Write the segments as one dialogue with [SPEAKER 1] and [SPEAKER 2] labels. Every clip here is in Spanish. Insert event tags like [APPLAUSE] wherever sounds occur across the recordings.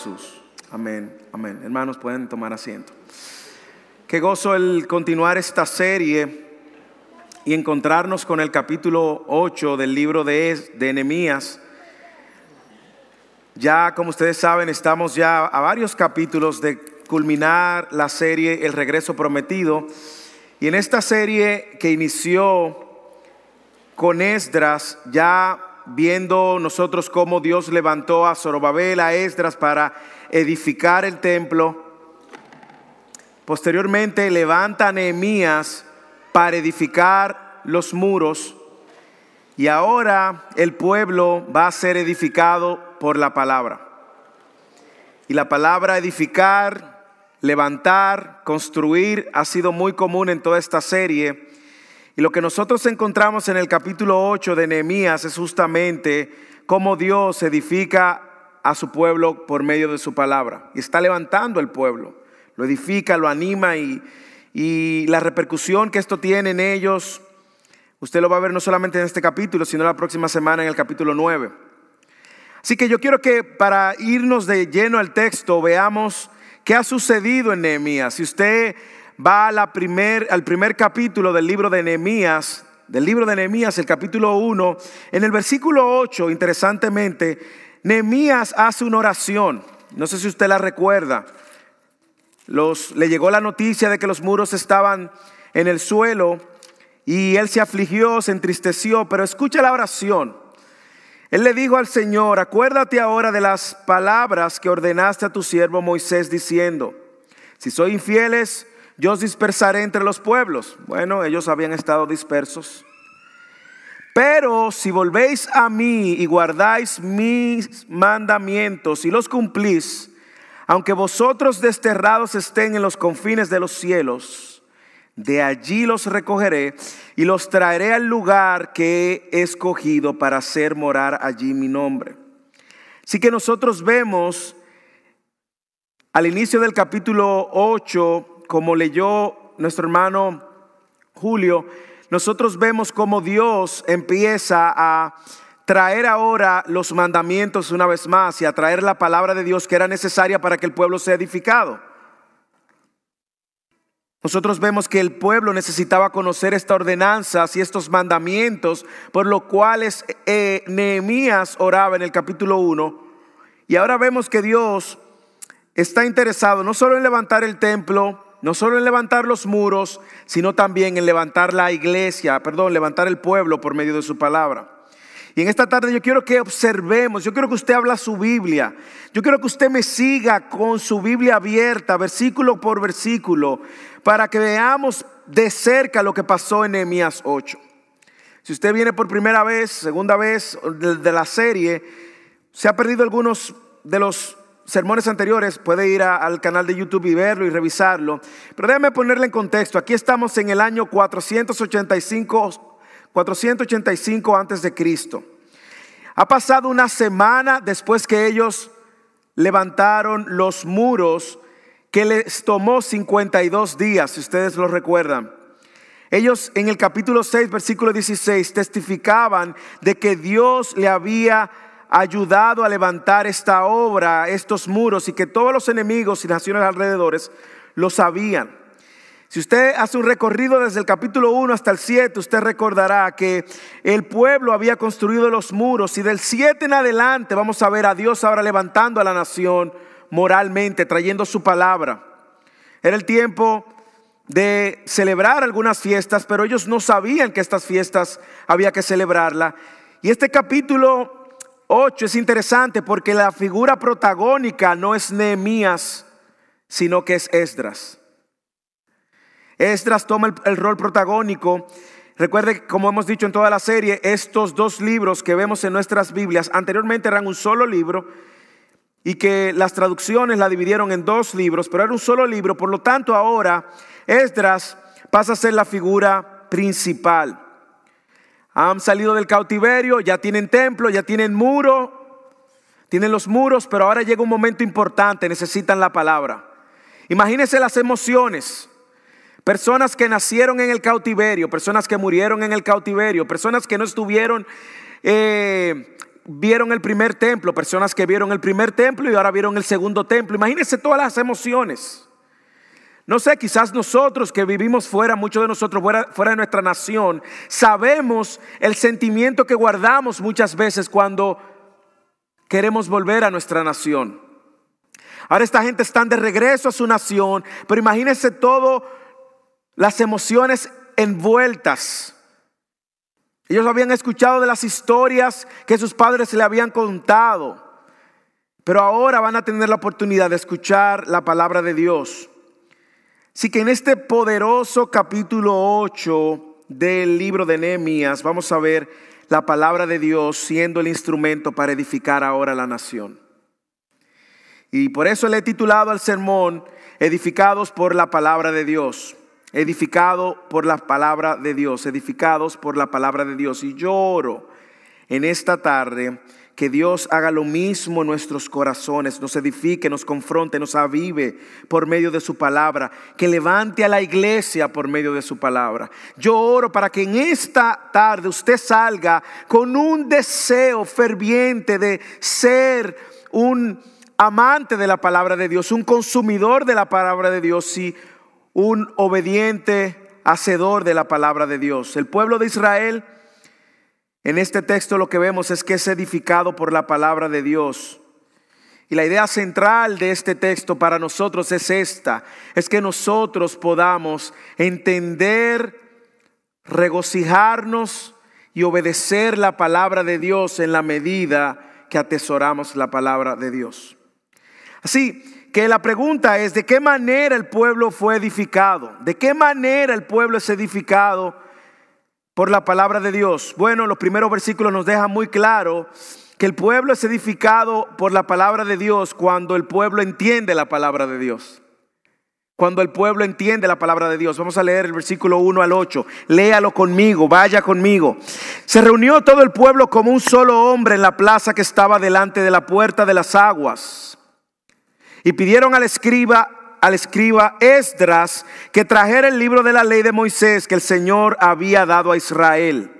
[SPEAKER 1] Jesús. Amén, amén. Hermanos, pueden tomar asiento. Qué gozo el continuar esta serie y encontrarnos con el capítulo 8 del libro de, de Nehemías. Ya, como ustedes saben, estamos ya a varios capítulos de culminar la serie El regreso prometido. Y en esta serie que inició con Esdras, ya viendo nosotros cómo Dios levantó a Zorobabel, a Esdras para edificar el templo. Posteriormente levanta a Nehemías para edificar los muros. Y ahora el pueblo va a ser edificado por la palabra. Y la palabra edificar, levantar, construir ha sido muy común en toda esta serie. Y lo que nosotros encontramos en el capítulo 8 de Nehemías es justamente cómo Dios edifica a su pueblo por medio de su palabra. Y está levantando el pueblo. Lo edifica, lo anima y, y la repercusión que esto tiene en ellos, usted lo va a ver no solamente en este capítulo, sino la próxima semana en el capítulo 9. Así que yo quiero que para irnos de lleno al texto veamos qué ha sucedido en Nehemías. Si usted va la primer, al primer capítulo del libro de Nehemías, del libro de Nehemías, el capítulo 1, en el versículo 8, interesantemente, Nehemías hace una oración. No sé si usted la recuerda. Le llegó la noticia de que los muros estaban en el suelo y él se afligió, se entristeció, pero escucha la oración. Él le dijo al Señor, acuérdate ahora de las palabras que ordenaste a tu siervo Moisés diciendo, si soy infieles, yo os dispersaré entre los pueblos. Bueno, ellos habían estado dispersos. Pero si volvéis a mí y guardáis mis mandamientos y los cumplís, aunque vosotros desterrados estén en los confines de los cielos, de allí los recogeré y los traeré al lugar que he escogido para hacer morar allí mi nombre. Así que nosotros vemos al inicio del capítulo 8 como leyó nuestro hermano Julio, nosotros vemos cómo Dios empieza a traer ahora los mandamientos una vez más y a traer la palabra de Dios que era necesaria para que el pueblo sea edificado. Nosotros vemos que el pueblo necesitaba conocer estas ordenanzas y estos mandamientos, por lo cuales eh, Nehemías oraba en el capítulo 1. Y ahora vemos que Dios está interesado no solo en levantar el templo, no solo en levantar los muros, sino también en levantar la iglesia, perdón, levantar el pueblo por medio de su palabra. Y en esta tarde yo quiero que observemos, yo quiero que usted habla su Biblia, yo quiero que usted me siga con su Biblia abierta, versículo por versículo, para que veamos de cerca lo que pasó en Nehemías 8. Si usted viene por primera vez, segunda vez de, de la serie, se ha perdido algunos de los sermones anteriores, puede ir al canal de YouTube y verlo y revisarlo. Pero déjame ponerle en contexto. Aquí estamos en el año 485, 485 antes de Cristo. Ha pasado una semana después que ellos levantaron los muros que les tomó 52 días, si ustedes lo recuerdan. Ellos en el capítulo 6, versículo 16, testificaban de que Dios le había ayudado a levantar esta obra, estos muros, y que todos los enemigos y naciones alrededores lo sabían. Si usted hace un recorrido desde el capítulo 1 hasta el 7, usted recordará que el pueblo había construido los muros y del 7 en adelante vamos a ver a Dios ahora levantando a la nación moralmente, trayendo su palabra. Era el tiempo de celebrar algunas fiestas, pero ellos no sabían que estas fiestas había que celebrarla. Y este capítulo 8 es interesante porque la figura protagónica no es Nehemías, sino que es Esdras. Esdras toma el, rol protagónico. Recuerde, como hemos dicho en toda la serie, estos dos libros que vemos en nuestras Biblias anteriormente eran un solo libro y que las traducciones la dividieron en dos libros, pero era un solo libro. Por lo tanto, ahora Esdras pasa a ser la figura principal. Han salido del cautiverio, ya tienen templo, ya tienen muro, tienen los muros, pero ahora llega un momento importante, necesitan la palabra. Imagínense las emociones. Personas que nacieron en el cautiverio, personas que murieron en el cautiverio, personas que no estuvieron eh, vieron el primer templo, personas que vieron el primer templo y ahora vieron el segundo templo. Imagínense todas las emociones. No sé, quizás nosotros que vivimos fuera, muchos de nosotros fuera, de nuestra nación, sabemos el sentimiento que guardamos muchas veces cuando queremos volver a nuestra nación. Ahora esta gente está de regreso a su nación, pero imagínense todo las emociones envueltas. Ellos habían escuchado de las historias que sus padres le habían contado, pero ahora van a tener la oportunidad de escuchar la palabra de Dios. Así que en este poderoso capítulo 8 del libro de Nehemías vamos a ver la palabra de Dios siendo el instrumento para edificar ahora la nación. Y por eso le he titulado al sermón Edificados por la palabra de Dios edificado por la palabra de Dios, edificados por la palabra de Dios. Y yo oro en esta tarde que Dios haga lo mismo en nuestros corazones, nos edifique, nos confronte, nos avive por medio de su palabra, que levante a la iglesia por medio de su palabra. Yo oro para que en esta tarde usted salga con un deseo ferviente de ser un amante de la palabra de Dios, un consumidor de la palabra de Dios y un obediente hacedor de la palabra de Dios. El pueblo de Israel, en este texto lo que vemos es que es edificado por la palabra de Dios. Y la idea central de este texto para nosotros es esta, es que nosotros podamos entender, regocijarnos y obedecer la palabra de Dios en la medida que atesoramos la palabra de Dios. Así, que la pregunta es, ¿de qué manera el pueblo fue edificado? ¿De qué manera el pueblo es edificado por la palabra de Dios? Bueno, los primeros versículos nos dejan muy claro que el pueblo es edificado por la palabra de Dios cuando el pueblo entiende la palabra de Dios. Cuando el pueblo entiende la palabra de Dios. Vamos a leer el versículo 1 al 8. Léalo conmigo, vaya conmigo. Se reunió todo el pueblo como un solo hombre en la plaza que estaba delante de la puerta de las aguas y pidieron al escriba, al escriba Esdras que trajera el libro de la ley de Moisés que el Señor había dado a Israel.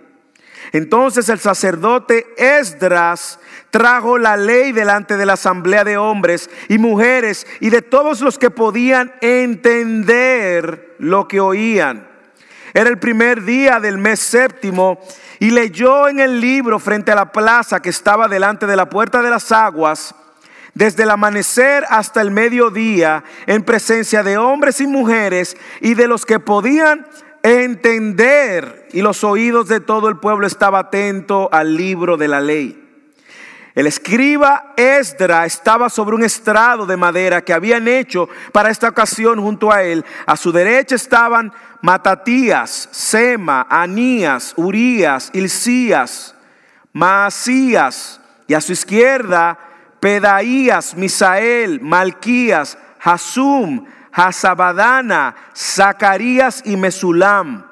[SPEAKER 1] Entonces el sacerdote Esdras trajo la ley delante de la asamblea de hombres y mujeres y de todos los que podían entender lo que oían. Era el primer día del mes séptimo y leyó en el libro frente a la plaza que estaba delante de la puerta de las aguas desde el amanecer hasta el mediodía, en presencia de hombres y mujeres y de los que podían entender, y los oídos de todo el pueblo estaba atento al libro de la ley. El escriba Esdra estaba sobre un estrado de madera que habían hecho para esta ocasión junto a él. A su derecha estaban Matatías, Sema, Anías, Urías, Ilcías, Maasías, y a su izquierda Pedaías, Misael, Malquías, Hasum, Hasabadana, Zacarías y Mesulam.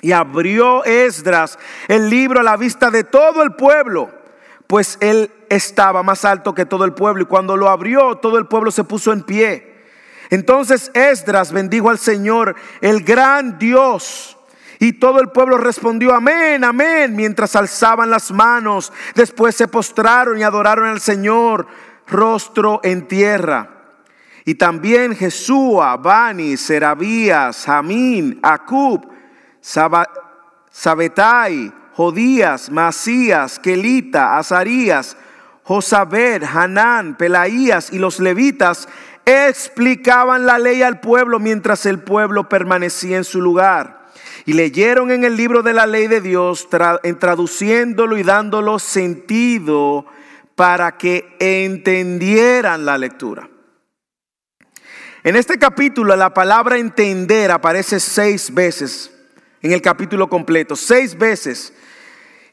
[SPEAKER 1] Y abrió Esdras el libro a la vista de todo el pueblo, pues él estaba más alto que todo el pueblo. Y cuando lo abrió, todo el pueblo se puso en pie. Entonces Esdras bendijo al Señor, el gran Dios y todo el pueblo respondió amén, amén, mientras alzaban las manos. Después se postraron y adoraron al Señor, rostro en tierra. Y también Jesúa, Bani, Serabías, Jamín, Acub, Sabetai, Jodías, Masías, Kelita, Azarías, Josabed, Hanán, Pelaías y los levitas explicaban la ley al pueblo mientras el pueblo permanecía en su lugar y leyeron en el libro de la ley de Dios, traduciéndolo y dándolo sentido para que entendieran la lectura. En este capítulo la palabra entender aparece seis veces en el capítulo completo, seis veces.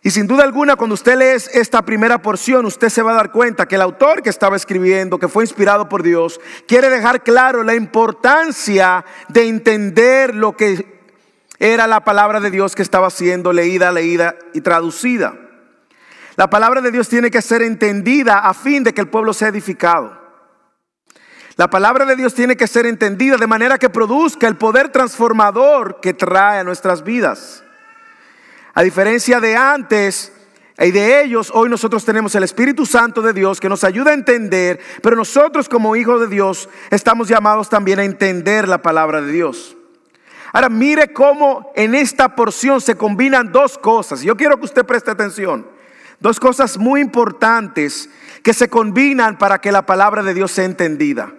[SPEAKER 1] Y sin duda alguna, cuando usted lee esta primera porción, usted se va a dar cuenta que el autor que estaba escribiendo, que fue inspirado por Dios, quiere dejar claro la importancia de entender lo que era la palabra de Dios que estaba siendo leída, leída y traducida. La palabra de Dios tiene que ser entendida a fin de que el pueblo sea edificado. La palabra de Dios tiene que ser entendida de manera que produzca el poder transformador que trae a nuestras vidas. A diferencia de antes, Y de ellos hoy nosotros tenemos el Espíritu Santo de Dios que nos ayuda a entender, pero nosotros como hijos de Dios estamos llamados también a entender la palabra de Dios. Ahora mire cómo en esta porción se combinan dos cosas. Yo quiero que usted preste atención. Dos cosas muy importantes que se combinan para que la palabra de Dios sea entendida.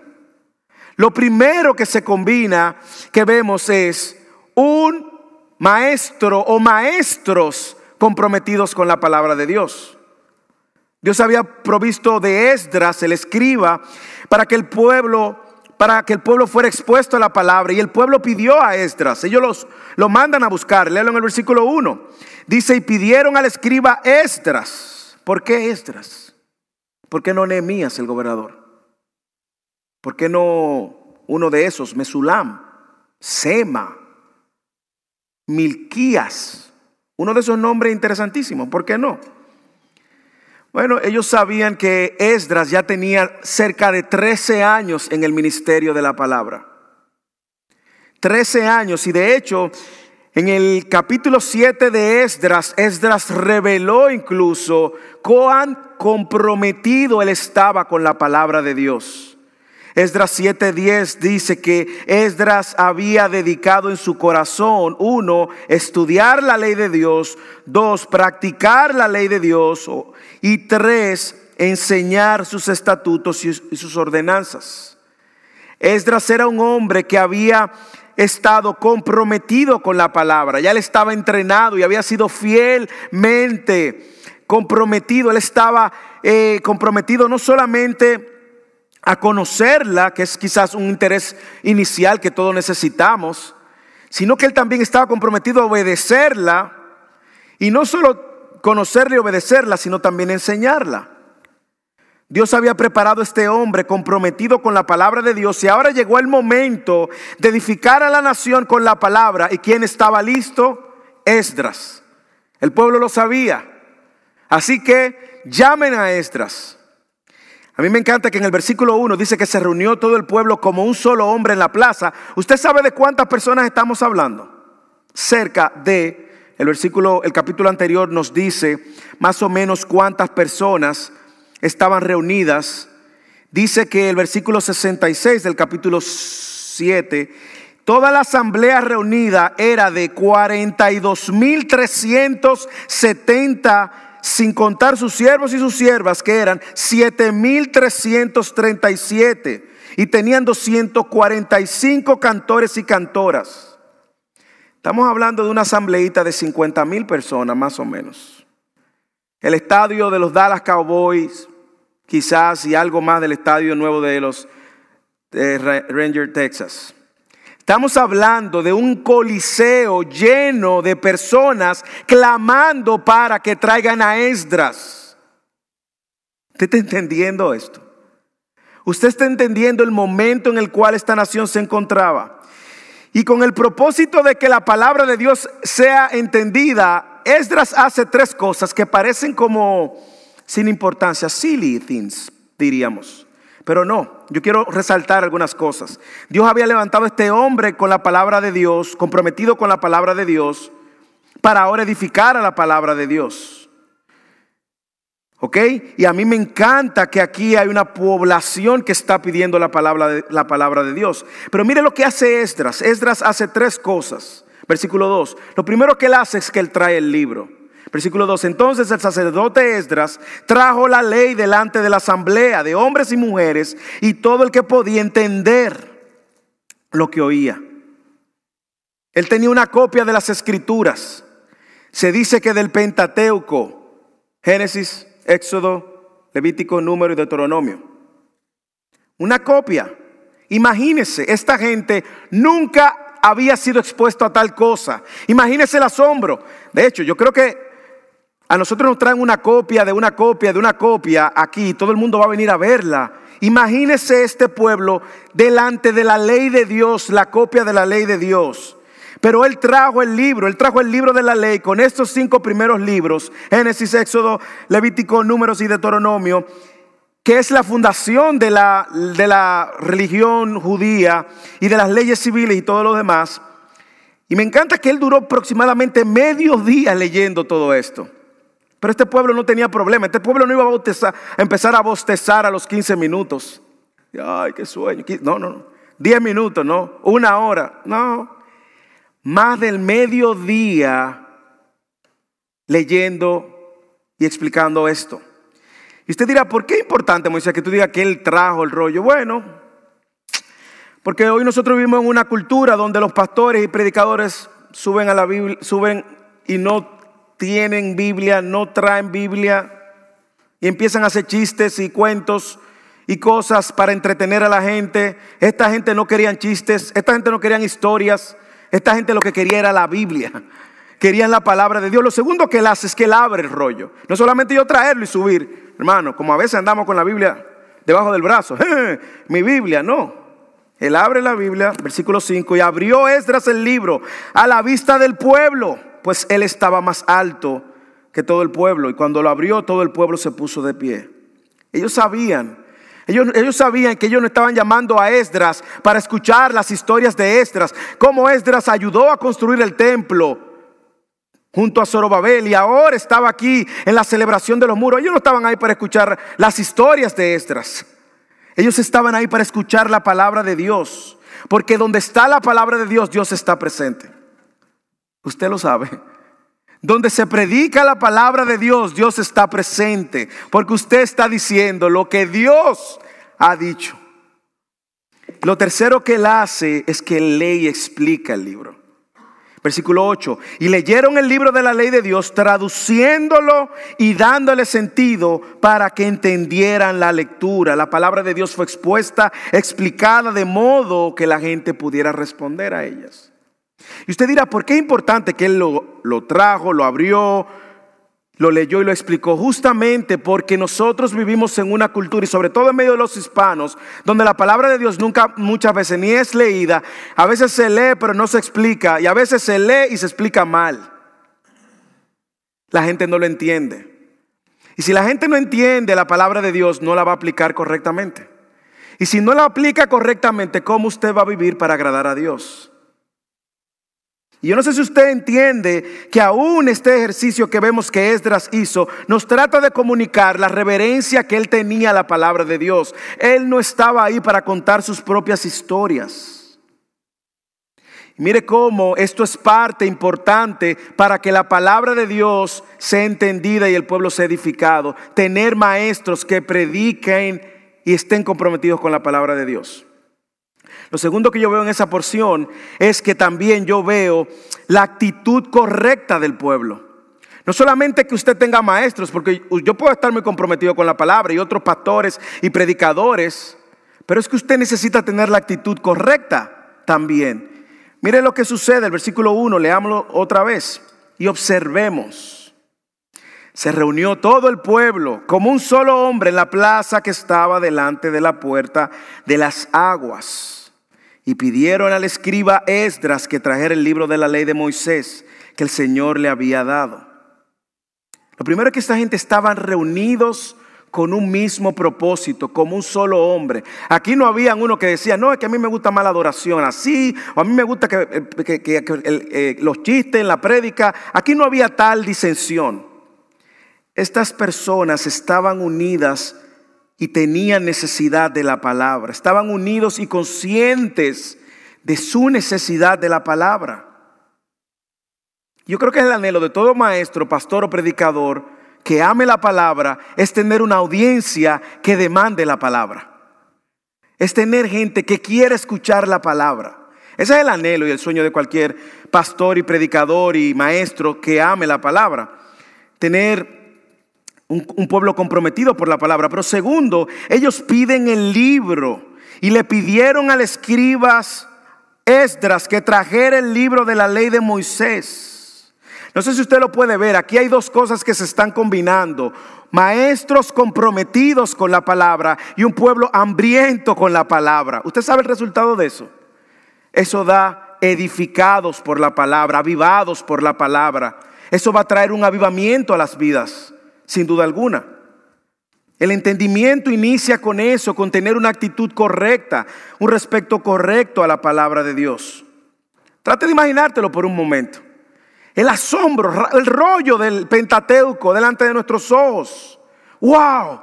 [SPEAKER 1] Lo primero que se combina que vemos es un maestro o maestros comprometidos con la palabra de Dios. Dios había provisto de Esdras, el escriba, para que el pueblo para que el pueblo fuera expuesto a la palabra y el pueblo pidió a Esdras. Ellos los, lo mandan a buscar. Léelo en el versículo 1. Dice, y pidieron al escriba Esdras. ¿Por qué Esdras? ¿Por qué no Nehemías el gobernador? ¿Por qué no uno de esos, Mesulam, Sema, Milquías? Uno de esos nombres interesantísimos. ¿Por qué no? Bueno, ellos sabían que Esdras ya tenía cerca de 13 años en el ministerio de la palabra. 13 años y de hecho en el capítulo 7 de Esdras, Esdras reveló incluso cuán comprometido él estaba con la palabra de Dios. Esdras 7:10 dice que Esdras había dedicado en su corazón, uno, estudiar la ley de Dios, dos, practicar la ley de Dios y tres, enseñar sus estatutos y sus ordenanzas. Esdras era un hombre que había estado comprometido con la palabra, ya él estaba entrenado y había sido fielmente comprometido, él estaba eh, comprometido no solamente a conocerla, que es quizás un interés inicial que todos necesitamos, sino que él también estaba comprometido a obedecerla y no solo conocerla y obedecerla, sino también enseñarla. Dios había preparado a este hombre comprometido con la palabra de Dios y ahora llegó el momento de edificar a la nación con la palabra. ¿Y quién estaba listo? Esdras. El pueblo lo sabía. Así que llamen a Esdras. A mí me encanta que en el versículo 1 dice que se reunió todo el pueblo como un solo hombre en la plaza. ¿Usted sabe de cuántas personas estamos hablando? Cerca de el versículo, el capítulo anterior nos dice más o menos cuántas personas estaban reunidas. Dice que el versículo 66 del capítulo 7, toda la asamblea reunida era de 42.370 sin contar sus siervos y sus siervas, que eran 7337, y tenían 245 cantores y cantoras. Estamos hablando de una asambleíta de 50 mil personas, más o menos. El estadio de los Dallas Cowboys, quizás, y algo más del estadio nuevo de los de Ranger, Texas. Estamos hablando de un coliseo lleno de personas clamando para que traigan a Esdras. ¿Usted está entendiendo esto? Usted está entendiendo el momento en el cual esta nación se encontraba. Y con el propósito de que la palabra de Dios sea entendida, Esdras hace tres cosas que parecen como sin importancia, silly things, diríamos. Pero no, yo quiero resaltar algunas cosas. Dios había levantado a este hombre con la palabra de Dios, comprometido con la palabra de Dios, para ahora edificar a la palabra de Dios. ¿Ok? Y a mí me encanta que aquí hay una población que está pidiendo la palabra de, la palabra de Dios. Pero mire lo que hace Esdras. Esdras hace tres cosas. Versículo 2. Lo primero que él hace es que él trae el libro. Versículo 2. Entonces el sacerdote Esdras trajo la ley delante de la asamblea de hombres y mujeres y todo el que podía entender lo que oía. Él tenía una copia de las escrituras. Se dice que del Pentateuco, Génesis, Éxodo, Levítico, Número y Deuteronomio. Una copia. Imagínese, esta gente nunca había sido expuesto a tal cosa. Imagínese el asombro. De hecho, yo creo que a nosotros nos traen una copia de una copia de una copia aquí, todo el mundo va a venir a verla. Imagínese este pueblo delante de la ley de Dios, la copia de la ley de Dios. Pero él trajo el libro, él trajo el libro de la ley con estos cinco primeros libros, Génesis, Éxodo, Levítico, Números y Deuteronomio, que es la fundación de la, de la religión judía y de las leyes civiles y todo lo demás. Y me encanta que él duró aproximadamente medio día leyendo todo esto. Pero este pueblo no tenía problema. Este pueblo no iba a, empezar a bostezar a los 15 minutos. Ay, qué sueño. No, no, no. 10 minutos, no. Una hora, no. Más del mediodía leyendo y explicando esto. Y usted dirá, ¿por qué es importante, Moisés, que tú digas que él trajo el rollo? Bueno, porque hoy nosotros vivimos en una cultura donde los pastores y predicadores suben a la Biblia, suben y no tienen Biblia, no traen Biblia y empiezan a hacer chistes y cuentos y cosas para entretener a la gente. Esta gente no querían chistes, esta gente no querían historias, esta gente lo que quería era la Biblia. [LAUGHS] Querían la palabra de Dios. Lo segundo que él hace es que él abre el rollo. No solamente yo traerlo y subir, hermano, como a veces andamos con la Biblia debajo del brazo. [LAUGHS] [LAUGHS] Mi Biblia, no. Él abre la Biblia, versículo 5, y abrió Esdras el libro a la vista del pueblo, pues él estaba más alto que todo el pueblo. Y cuando lo abrió, todo el pueblo se puso de pie. Ellos sabían ellos, sabían que ellos no estaban llamando a Esdras para escuchar las historias de Esdras, cómo Esdras ayudó a construir el templo junto a Zorobabel y ahora estaba aquí en la celebración de los muros. Ellos no estaban ahí para escuchar las historias de Esdras. Ellos estaban ahí para escuchar la palabra de Dios, porque donde está la palabra de Dios, Dios está presente. Usted lo sabe. Donde se predica la palabra de Dios, Dios está presente, porque usted está diciendo lo que Dios ha dicho. Lo tercero que él hace es que lee y explica el libro. Versículo 8. Y leyeron el libro de la ley de Dios, traduciéndolo y dándole sentido para que entendieran la lectura. La palabra de Dios fue expuesta, explicada de modo que la gente pudiera responder a ellas. Y usted dirá, ¿por qué es importante que él lo, lo trajo, lo abrió, lo leyó y lo explicó? Justamente porque nosotros vivimos en una cultura y sobre todo en medio de los hispanos, donde la palabra de Dios nunca, muchas veces ni es leída, a veces se lee pero no se explica y a veces se lee y se explica mal. La gente no lo entiende. Y si la gente no entiende la palabra de Dios, no la va a aplicar correctamente. Y si no la aplica correctamente, ¿cómo usted va a vivir para agradar a Dios? Yo no sé si usted entiende que aún este ejercicio que vemos que Esdras hizo nos trata de comunicar la reverencia que él tenía a la palabra de Dios. Él no estaba ahí para contar sus propias historias. mire cómo esto es parte importante para que la palabra de Dios sea entendida y el pueblo sea edificado. Tener maestros que prediquen y estén comprometidos con la palabra de Dios. Lo segundo que yo veo en esa porción es que también yo veo la actitud correcta del pueblo. No solamente que usted tenga maestros, porque yo puedo estar muy comprometido con la palabra y otros pastores y predicadores, pero es que usted necesita tener la actitud correcta también. Mire lo que sucede, el versículo 1, leámoslo otra vez y observemos. Se reunió todo el pueblo como un solo hombre en la plaza que estaba delante de la puerta de las aguas y pidieron al escriba Esdras que trajera el libro de la ley de Moisés que el Señor le había dado. Lo primero es que esta gente estaban reunidos con un mismo propósito, como un solo hombre. Aquí no había uno que decía, no, es que a mí me gusta más la adoración así, o a mí me gusta que, eh, eh, los chistes en la prédica. Aquí no había tal disensión. Estas personas estaban unidas y tenían necesidad de la palabra. Estaban unidos y conscientes de su necesidad de la palabra. Yo creo que el anhelo de todo maestro, pastor o predicador que ame la palabra es tener una audiencia que demande la palabra. Es tener gente que quiere escuchar la palabra. Ese es el anhelo y el sueño de cualquier pastor y predicador y maestro que ame la palabra. Tener un, pueblo comprometido por la palabra. Pero segundo, ellos piden el libro y le pidieron al escribas Esdras que trajera el libro de la ley de Moisés. No sé si usted lo puede ver, aquí hay dos cosas que se están combinando. Maestros comprometidos con la palabra y un pueblo hambriento con la palabra. ¿Usted sabe el resultado de eso? Eso da edificados por la palabra, avivados por la palabra. Eso va a traer un avivamiento a las vidas sin duda alguna. El entendimiento inicia con eso, con tener una actitud correcta, un respeto correcto a la palabra de Dios. Trate de imaginártelo por un momento. El asombro, el rollo del Pentateuco delante de nuestros ojos. ¡Wow!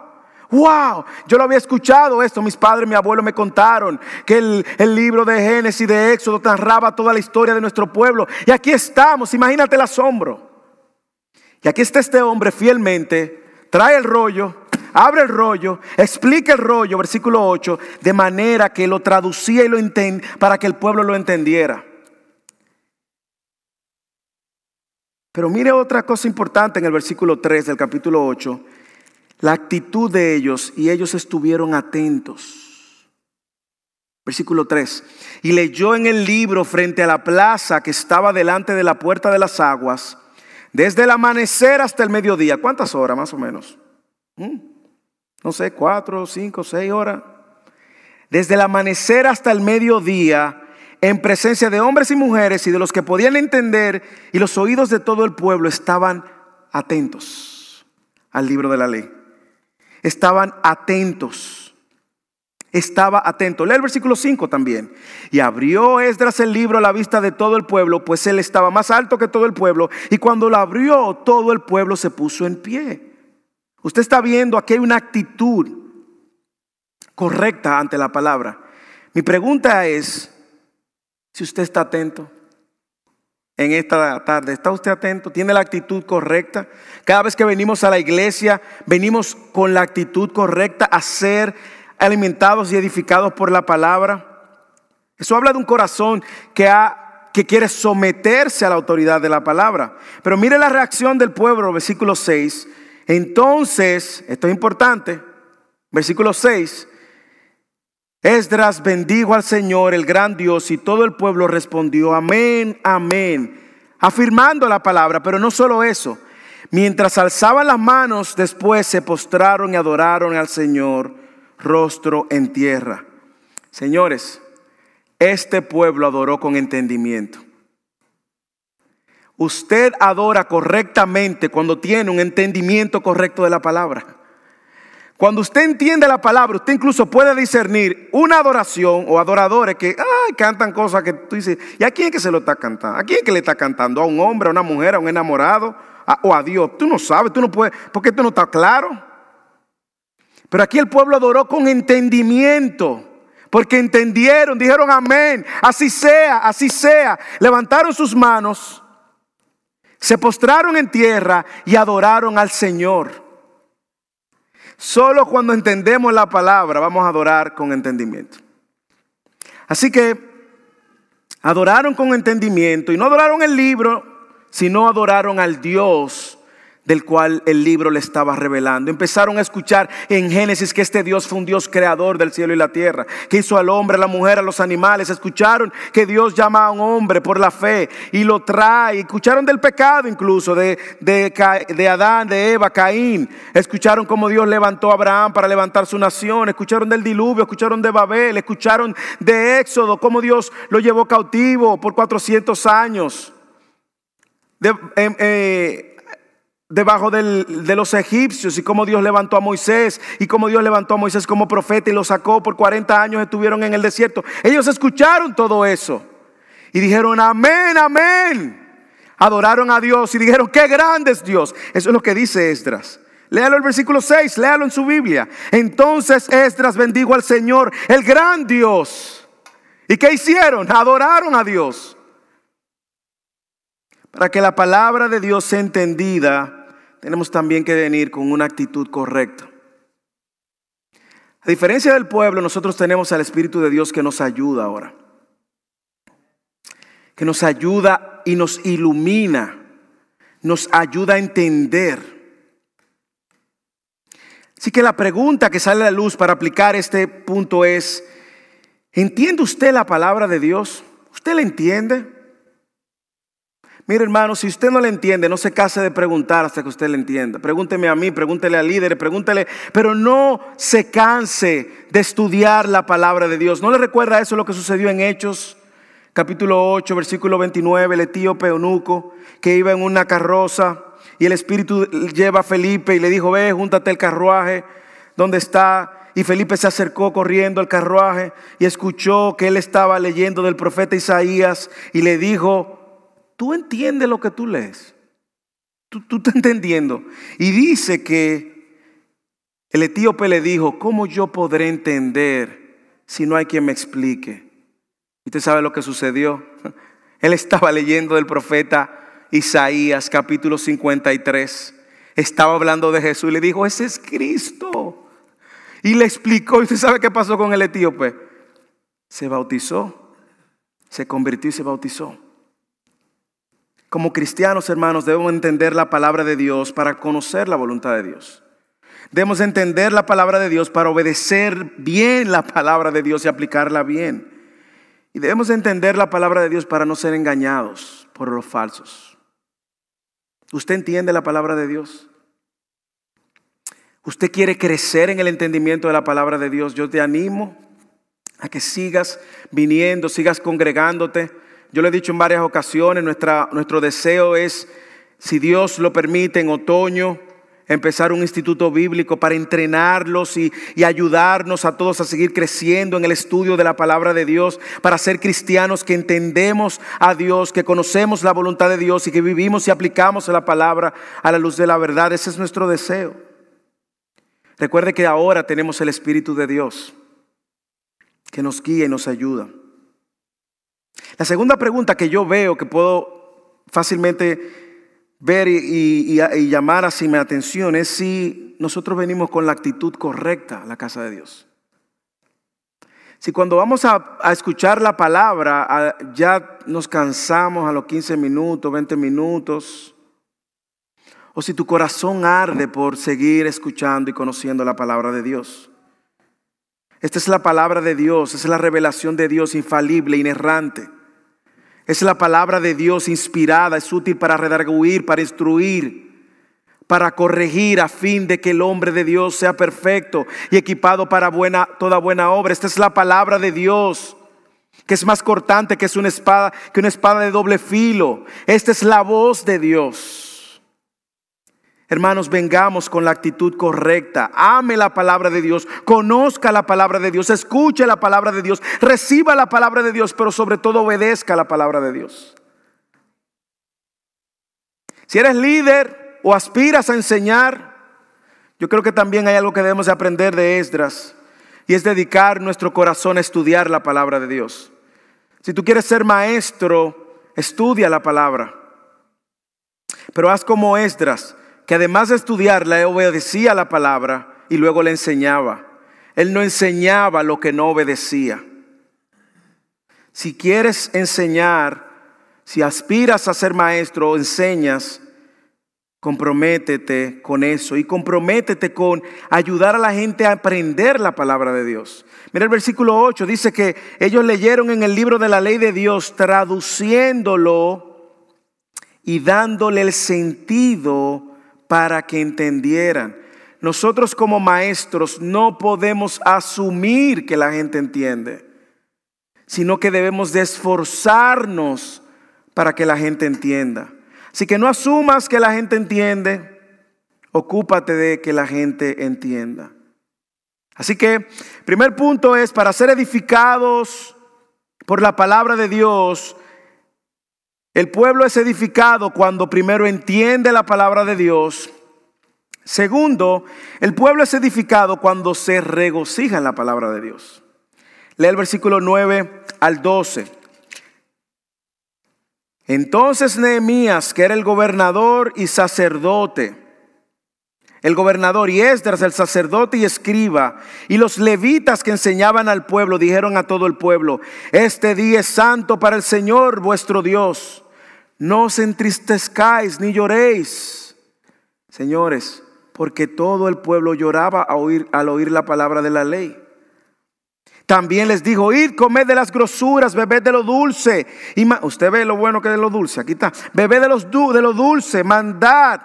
[SPEAKER 1] ¡Wow! Yo lo había escuchado esto, mis padres, mi abuelo me contaron que el, el libro de Génesis, de Éxodo, narraba toda la historia de nuestro pueblo. Y aquí estamos, imagínate el asombro. Y aquí está este hombre fielmente, trae el rollo, abre el rollo, explica el rollo, versículo 8, de manera que lo traducía y lo entendía para que el pueblo lo entendiera. Pero mire otra cosa importante en el versículo 3 del capítulo 8, la actitud de ellos y ellos estuvieron atentos. Versículo 3. Y leyó en el libro frente a la plaza que estaba delante de la puerta de las aguas, desde el amanecer hasta el mediodía. ¿Cuántas horas más o menos? ¿Mm? no sé, cuatro, cinco, seis horas. Desde el amanecer hasta el mediodía, en presencia de hombres y mujeres y de los que podían entender, y los oídos de todo el pueblo estaban atentos al libro de la ley. Estaban atentos. Estaba atento. Lee el versículo 5 también. Y abrió Esdras el libro a la vista de todo el pueblo, pues él estaba más alto que todo el pueblo. Y cuando lo abrió, todo el pueblo se puso en pie. Usted está viendo aquí una actitud correcta ante la palabra. Mi pregunta es si usted está atento en esta tarde. ¿Está usted atento? ¿Tiene la actitud correcta? Cada vez que venimos a la iglesia, venimos con la actitud correcta a ser alimentados y edificados por la palabra. Eso habla de un corazón que, ha, que quiere someterse a la autoridad de la palabra. Pero mire la reacción del pueblo, versículo 6. Entonces, esto es importante, versículo 6, Esdras bendijo al Señor, el gran Dios, y todo el pueblo respondió, amén, amén, afirmando la palabra, pero no solo eso, mientras alzaban las manos, después se postraron y adoraron al Señor, rostro en tierra. Señores, este pueblo adoró con entendimiento. Usted adora correctamente cuando tiene un entendimiento correcto de la palabra. Cuando usted entiende la palabra, usted incluso puede discernir una adoración o adoradores que cantan cosas que tú dices, ¿y a quién que se lo está cantando? ¿A quién que le está cantando? ¿A un hombre, a una mujer, a un enamorado o a Dios? Tú no sabes, tú no puedes, porque tú no está claro. Pero aquí el pueblo adoró con entendimiento. Porque entendieron, dijeron amén, así sea, así sea. Levantaron sus manos se postraron en tierra y adoraron al Señor. Solo cuando entendemos la palabra vamos a adorar con entendimiento. Así que adoraron con entendimiento y no adoraron el libro, sino adoraron al Dios del cual el libro le estaba revelando. Empezaron a escuchar en Génesis que este Dios fue un Dios creador del cielo y la tierra, que hizo al hombre, a la mujer, a los animales. Escucharon que Dios llama a un hombre por la fe y lo trae. Escucharon del pecado incluso, de, de, Adán, de Eva, Caín. Escucharon cómo Dios levantó a Abraham para levantar su nación. Escucharon del diluvio, escucharon de Babel, escucharon de Éxodo, cómo Dios lo llevó cautivo por 400 años. De, em, eh, debajo de los egipcios y cómo Dios levantó a Moisés y cómo Dios levantó a Moisés como profeta y lo sacó por 40 años estuvieron en el desierto. Ellos escucharon todo eso y dijeron amén, amén. Adoraron a Dios y dijeron qué grande es Dios. Eso es lo que dice Esdras. Léalo el versículo 6, léalo en su Biblia. Entonces Esdras bendijo al Señor, el gran Dios. ¿Y qué hicieron? Adoraron a Dios. Para que la palabra de Dios sea entendida, tenemos también que venir con una actitud correcta. A diferencia del pueblo, nosotros tenemos al Espíritu de Dios que nos ayuda ahora. Que nos ayuda y nos ilumina. Nos ayuda a entender. Así que la pregunta que sale a la luz para aplicar este punto es, ¿entiende usted la palabra de Dios? ¿Usted la entiende? Mire hermano, si usted no le entiende, no se case de preguntar hasta que usted le entienda. Pregúnteme a mí, pregúntele al líder, pregúntele, pero no se canse de estudiar la palabra de Dios. ¿No le recuerda eso lo que sucedió en Hechos? Capítulo 8, versículo 29, el etíope eunuco que iba en una carroza y el Espíritu lleva a Felipe y le dijo, ve, júntate el carruaje, ¿dónde está? Y Felipe se acercó corriendo al carruaje y escuchó que él estaba leyendo del profeta Isaías y le dijo, tú entiendes lo que tú lees. Tú, tú estás entendiendo. Y dice que el etíope le dijo, ¿cómo yo podré entender si no hay quien me explique? ¿Y usted sabe lo que sucedió? [LAUGHS] Él estaba leyendo del profeta Isaías capítulo 53. Estaba hablando de Jesús y le dijo, ese es Cristo. Y le explicó, ¿y usted sabe qué pasó con el etíope? Se bautizó, se convirtió y se bautizó. Como cristianos, hermanos, debemos entender la palabra de Dios para conocer la voluntad de Dios. Debemos entender la palabra de Dios para obedecer bien la palabra de Dios y aplicarla bien. Y debemos entender la palabra de Dios para no ser engañados por los falsos. ¿Usted entiende la palabra de Dios? ¿Usted quiere crecer en el entendimiento de la palabra de Dios? Yo te animo a que sigas viniendo, sigas congregándote yo le he dicho en varias ocasiones, nuestro deseo es, si Dios lo permite, en otoño, empezar un instituto bíblico para entrenarlos y, y, ayudarnos a todos a seguir creciendo en el estudio de la palabra de Dios, para ser cristianos que entendemos a Dios, que conocemos la voluntad de Dios y que vivimos y aplicamos la palabra a la luz de la verdad. Ese es nuestro deseo. Recuerde que ahora tenemos el Espíritu de Dios que nos guía y nos ayuda. La segunda pregunta que yo veo que puedo fácilmente ver y, llamar así mi atención es si nosotros venimos con la actitud correcta a la casa de Dios. Si cuando vamos a, a, escuchar la palabra ya nos cansamos a los 15 minutos, 20 minutos, o si tu corazón arde por seguir escuchando y conociendo la palabra de Dios. Esta es la palabra de Dios, es la revelación de Dios infalible, inerrante. Es la palabra de Dios inspirada, es útil para redarguir, para instruir, para corregir a fin de que el hombre de Dios sea perfecto y equipado para buena, toda buena obra. Esta es la palabra de Dios que es más cortante que es una espada, que una espada de doble filo. Esta es la voz de Dios. Hermanos, vengamos con la actitud correcta. Ame la palabra de Dios, conozca la palabra de Dios, escuche la palabra de Dios, reciba la palabra de Dios, pero sobre todo obedezca la palabra de Dios. Si eres líder o aspiras a enseñar, yo creo que también hay algo que debemos aprender de Esdras y es dedicar nuestro corazón a estudiar la palabra de Dios. Si tú quieres ser maestro, estudia la palabra. Pero haz como Esdras que además de estudiarla, obedecía la palabra y luego le enseñaba. Él no enseñaba lo que no obedecía. Si quieres enseñar, si aspiras a ser maestro enseñas, comprométete con eso y comprométete con ayudar a la gente a aprender la palabra de Dios. Mira el versículo 8, dice que ellos leyeron en el libro de la ley de Dios, traduciéndolo y dándole el sentido para que entendieran. Nosotros como maestros no podemos asumir que la gente entiende, sino que debemos de esforzarnos para que la gente entienda. Así que no asumas que la gente entiende, ocúpate de que la gente entienda. Así que, primer punto es, para ser edificados por la palabra de Dios, el pueblo es edificado cuando primero entiende la palabra de Dios. Segundo, el pueblo es edificado cuando se regocija en la palabra de Dios. Lee el versículo 9 al 12. Entonces Nehemías, que era el gobernador y sacerdote, el gobernador y Esdras, el sacerdote y escriba, y los levitas que enseñaban al pueblo, dijeron a todo el pueblo, este día es santo para el Señor vuestro Dios no os entristezcáis ni lloréis, señores, porque todo el pueblo lloraba al oír, la palabra de la ley. También les dijo, id, comed de las grosuras, bebed de lo dulce. Y usted ve lo bueno que es de lo dulce, aquí está. Bebed de, los de lo dulce, mandad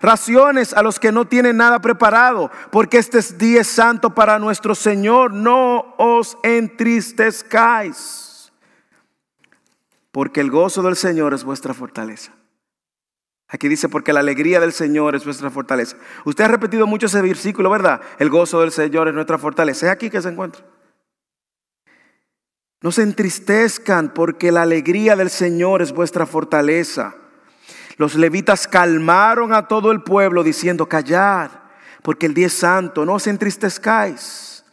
[SPEAKER 1] raciones a los que no tienen nada preparado, porque este es día santo para nuestro Señor. No os entristezcáis porque el gozo del Señor es vuestra fortaleza. Aquí dice, porque la alegría del Señor es vuestra fortaleza. Usted ha repetido mucho ese versículo, ¿verdad? El gozo del Señor es nuestra fortaleza. Es aquí que se encuentra. No se entristezcan porque la alegría del Señor es vuestra fortaleza. Los levitas calmaron a todo el pueblo diciendo, callad, porque el día es santo, no os entristezcáis.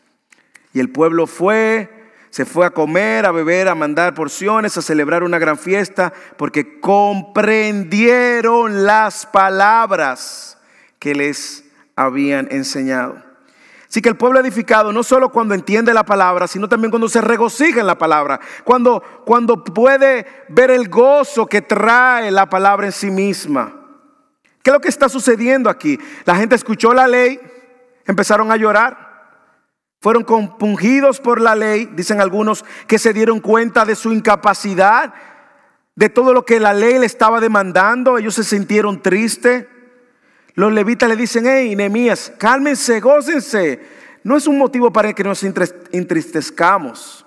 [SPEAKER 1] Y el pueblo fue, se fue a comer, a beber, a mandar porciones, a celebrar una gran fiesta, porque comprendieron las palabras que les habían enseñado. Así que el pueblo edificado no solo cuando entiende la palabra, sino también cuando se regocija en la palabra, cuando, cuando puede ver el gozo que trae la palabra en sí misma. ¿Qué es lo que está sucediendo aquí? La gente escuchó la ley, empezaron a llorar, fueron compungidos por la ley, dicen algunos que se dieron cuenta de su incapacidad, de todo lo que la ley le estaba demandando, ellos se sintieron tristes. Los levitas le dicen, hey, Nehemías, cálmense, gócense. No es un motivo para que nos entristezcamos.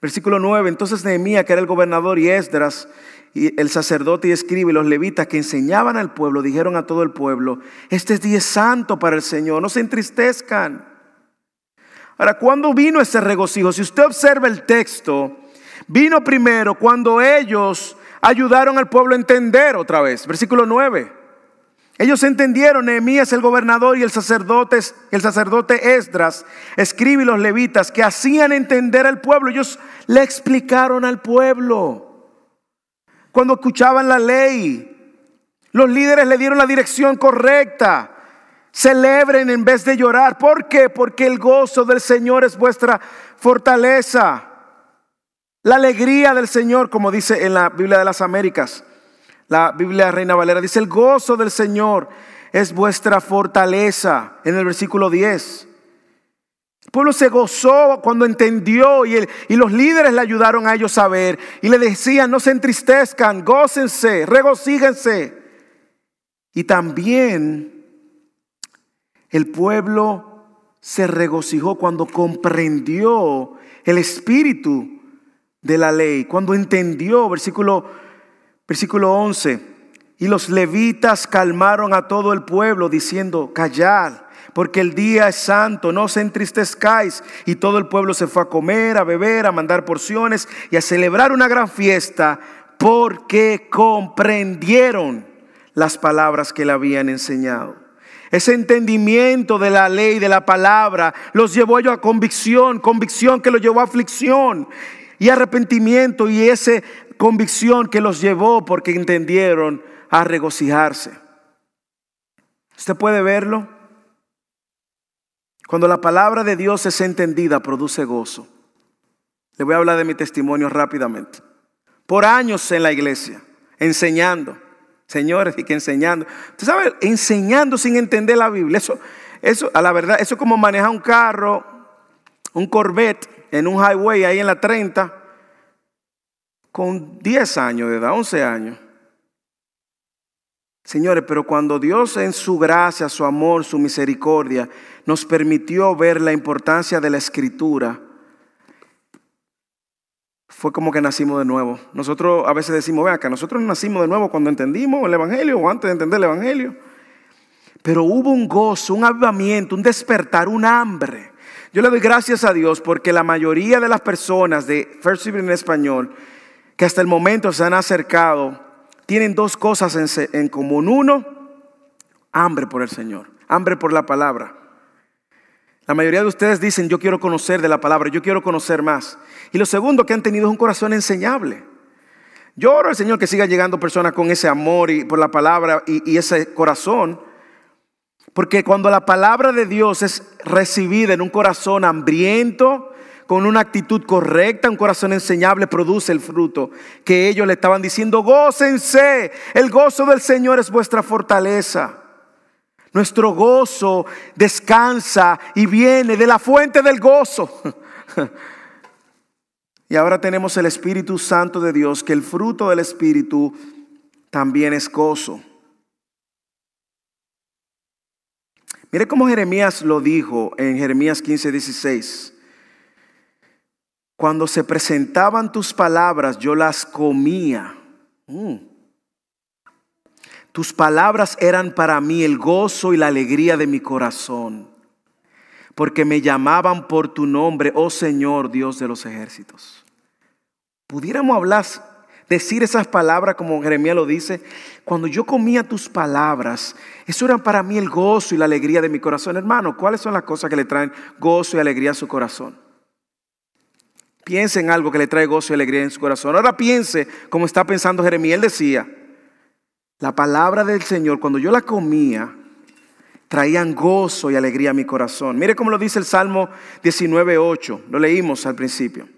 [SPEAKER 1] Versículo 9, entonces Nehemías, que era el gobernador, y Esdras, y el sacerdote y escribe, los levitas que enseñaban al pueblo, dijeron a todo el pueblo, este es día santo para el Señor, no se entristezcan. Ahora, ¿cuándo vino ese regocijo? Si usted observa el texto, vino primero cuando ellos ayudaron al pueblo a entender otra vez. Versículo 9. Ellos entendieron, Nehemías el gobernador y el sacerdote, el sacerdote Esdras, escribe los levitas que hacían entender al pueblo. Ellos le explicaron al pueblo. Cuando escuchaban la ley, los líderes le dieron la dirección correcta. Celebren en vez de llorar. ¿Por qué? Porque el gozo del Señor es vuestra fortaleza. La alegría del Señor, como dice en la Biblia de las Américas, la Biblia Reina Valera, dice, el gozo del Señor es vuestra fortaleza, en el versículo 10. El pueblo se gozó cuando entendió y, y, los líderes le ayudaron a ellos a ver y le decían, no se entristezcan, gócense, regocíjense. Y también el pueblo se regocijó cuando comprendió el espíritu de la ley, cuando entendió, versículo, versículo 11, y los levitas calmaron a todo el pueblo diciendo, callad, porque el día es santo, no se entristezcáis. Y todo el pueblo se fue a comer, a beber, a mandar porciones y a celebrar una gran fiesta, porque comprendieron las palabras que le habían enseñado. Ese entendimiento de la ley, de la palabra, los llevó a a convicción, convicción que los llevó a aflicción y arrepentimiento y esa convicción que los llevó porque entendieron a regocijarse. ¿Usted puede verlo? Cuando la palabra de Dios es entendida, produce gozo. Le voy a hablar de mi testimonio rápidamente. Por años en la iglesia, enseñando. Señores, y que enseñando. Usted sabe, enseñando sin entender la Biblia. Eso, eso, a la verdad, eso es como manejar un carro, un Corvette en un highway ahí en la 30 con 10 años de edad, 11 años. Señores, pero cuando Dios en su gracia, su amor, su misericordia nos permitió ver la importancia de la escritura, fue como que nacimos de nuevo. Nosotros a veces decimos, vea que nosotros nacimos de nuevo cuando entendimos el Evangelio o antes de entender el Evangelio. Pero hubo un gozo, un avivamiento, un despertar, un hambre yo le doy gracias a Dios porque la mayoría de las personas de First Civil en español que hasta el momento se han acercado tienen dos cosas en, común. Uno, hambre por el Señor, hambre por la palabra. La mayoría de ustedes dicen, yo quiero conocer de la palabra, yo quiero conocer más. Y lo segundo que han tenido es un corazón enseñable. Yo oro al Señor que siga llegando personas con ese amor y por la palabra y ese corazón porque cuando la palabra de Dios es recibida en un corazón hambriento, con una actitud correcta, un corazón enseñable, produce el fruto que ellos le estaban diciendo, gócense, el gozo del Señor es vuestra fortaleza. Nuestro gozo descansa y viene de la fuente del gozo. [LAUGHS] y ahora tenemos el Espíritu Santo de Dios, que el fruto del Espíritu también es gozo. Mire cómo Jeremías lo dijo en Jeremías 15, 16. Cuando se presentaban tus palabras, yo las comía. Mm. Tus palabras eran para mí el gozo y la alegría de mi corazón. porque me llamaban por tu nombre, oh Señor, Dios de los ejércitos. Pudiéramos hablar, decir esas palabras como Jeremías lo dice, cuando yo comía tus palabras, eso era para mí el gozo y la alegría de mi corazón. Hermano, ¿cuáles son las cosas que le traen gozo y alegría a su corazón? Piense en algo que le trae gozo y alegría en su corazón. Ahora piense como está pensando Jeremías. Él decía, la palabra del Señor, cuando yo la comía, traían gozo y alegría a mi corazón. Mire cómo lo dice el Salmo 19.8, lo leímos al principio.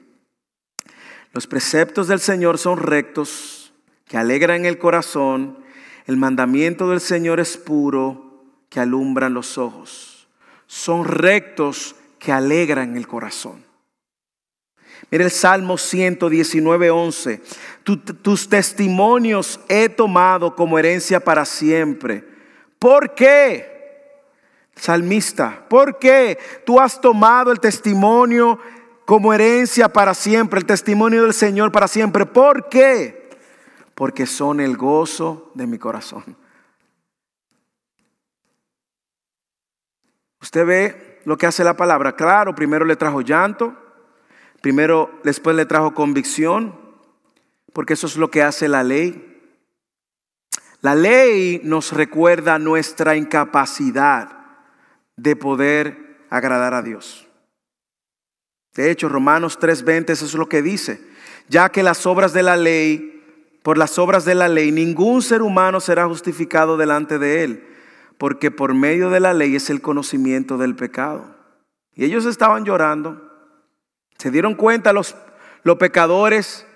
[SPEAKER 1] Los preceptos del Señor son rectos, que alegran el corazón. El mandamiento del Señor es puro, que alumbran los ojos. Son rectos que alegran el corazón. Mire el Salmo 119.11. tus testimonios he tomado como herencia para siempre. ¿Por qué? salmista, ¿por qué tú has tomado el testimonio como herencia para siempre, el testimonio del Señor para siempre? ¿Por qué? Porque son el gozo de mi corazón. Usted ve lo que hace la palabra. Claro, primero le trajo llanto, primero después le trajo convicción, porque eso es lo que hace la ley. La ley nos recuerda nuestra incapacidad de poder agradar a Dios. De hecho, Romanos 3:20 eso es lo que dice, ya que las obras de la ley, por las obras de la ley, ningún ser humano será justificado delante de él, porque por medio de la ley es el conocimiento del pecado. Y ellos estaban llorando, se dieron cuenta los, los pecadores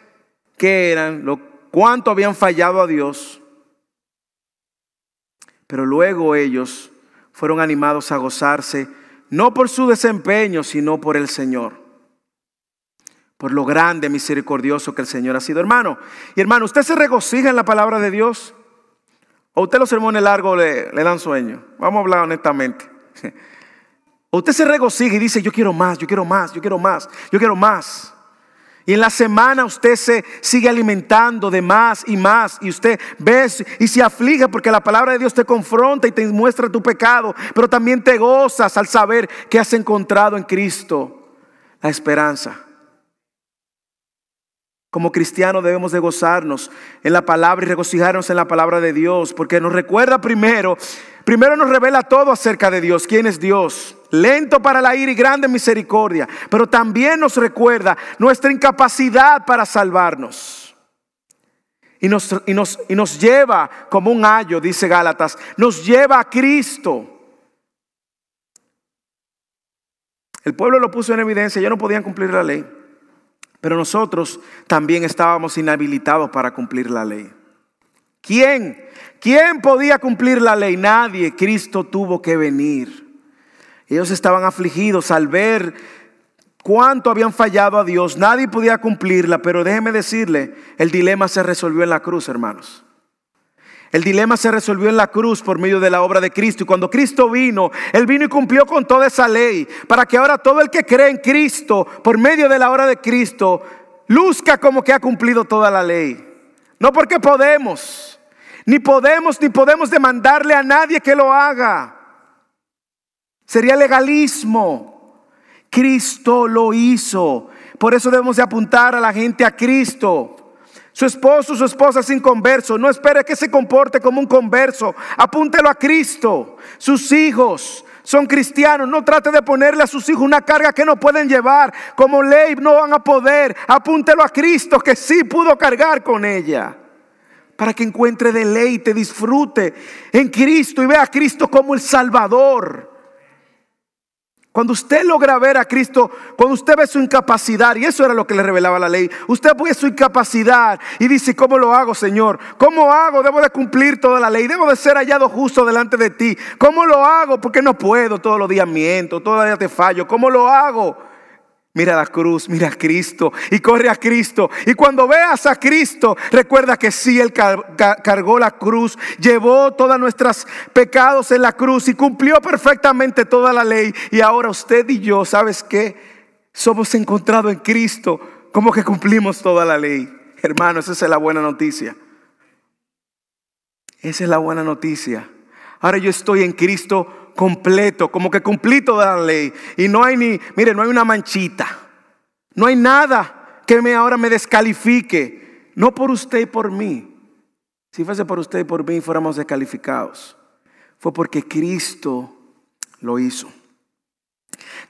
[SPEAKER 1] que eran, lo, cuánto habían fallado a Dios, pero luego ellos fueron animados a gozarse, no por su desempeño, sino por el Señor. Por lo grande, misericordioso que el Señor ha sido. Hermano, y hermano, ¿usted se regocija en la palabra de Dios? ¿O usted los sermones largos le, dan sueño? Vamos a hablar honestamente. ¿O [LAUGHS] usted se regocija y dice, yo quiero más, yo quiero más, yo quiero más, yo quiero más? Y en la semana usted se sigue alimentando de más y más. Y usted ve y se aflige porque la palabra de Dios te confronta y te muestra tu pecado. Pero también te gozas al saber que has encontrado en Cristo la esperanza. Como cristianos debemos de gozarnos en la palabra y regocijarnos en la palabra de Dios. Porque nos recuerda primero, primero nos revela todo acerca de Dios. ¿Quién es Dios? lento para la ira y grande misericordia, pero también nos recuerda nuestra incapacidad para salvarnos. Y nos, y nos, y nos lleva como un ayo, dice Gálatas, nos lleva a Cristo. El pueblo lo puso en evidencia, ya no podían cumplir la ley, pero nosotros también estábamos inhabilitados para cumplir la ley. ¿Quién? ¿Quién podía cumplir la ley? Nadie. Cristo tuvo que venir. Ellos estaban afligidos al ver cuánto habían fallado a Dios. Nadie podía cumplirla, pero déjeme decirle, el dilema se resolvió en la cruz, hermanos. El dilema se resolvió en la cruz por medio de la obra de Cristo. Y cuando Cristo vino, Él vino y cumplió con toda esa ley. Para que ahora todo el que cree en Cristo, por medio de la obra de Cristo, luzca como que ha cumplido toda la ley. No porque podemos, ni podemos, ni podemos demandarle a nadie que lo haga. Sería legalismo. Cristo lo hizo. Por eso debemos de apuntar a la gente a Cristo. Su esposo, su esposa sin converso. No espere que se comporte como un converso. Apúntelo a Cristo. Sus hijos son cristianos. No trate de ponerle a sus hijos una carga que no pueden llevar. Como ley no van a poder. Apúntelo a Cristo que sí pudo cargar con ella. Para que encuentre deleite, disfrute en Cristo y vea a Cristo como el Salvador. Cuando usted logra ver a Cristo, cuando usted ve su incapacidad, y eso era lo que le revelaba la ley, usted ve su incapacidad y dice, ¿cómo lo hago, Señor? ¿Cómo hago? Debo de cumplir toda la ley, debo de ser hallado justo delante de ti. ¿Cómo lo hago? Porque no puedo, todos los días miento, todos los días te fallo. ¿Cómo lo hago? Mira la cruz, mira a Cristo y corre a Cristo. Y cuando veas a Cristo, recuerda que sí, Él cargó la cruz, llevó todos nuestros pecados en la cruz y cumplió perfectamente toda la ley. Y ahora usted y yo, ¿sabes qué? Somos encontrados en Cristo como que cumplimos toda la ley. Hermano, esa es la buena noticia. Esa es la buena noticia. Ahora yo estoy en Cristo completo, como que cumplí toda la ley. Y no hay ni, mire, no hay una manchita. No hay nada que me ahora me descalifique. No por usted y por mí. Si fuese por usted y por mí fuéramos descalificados. Fue porque Cristo lo hizo.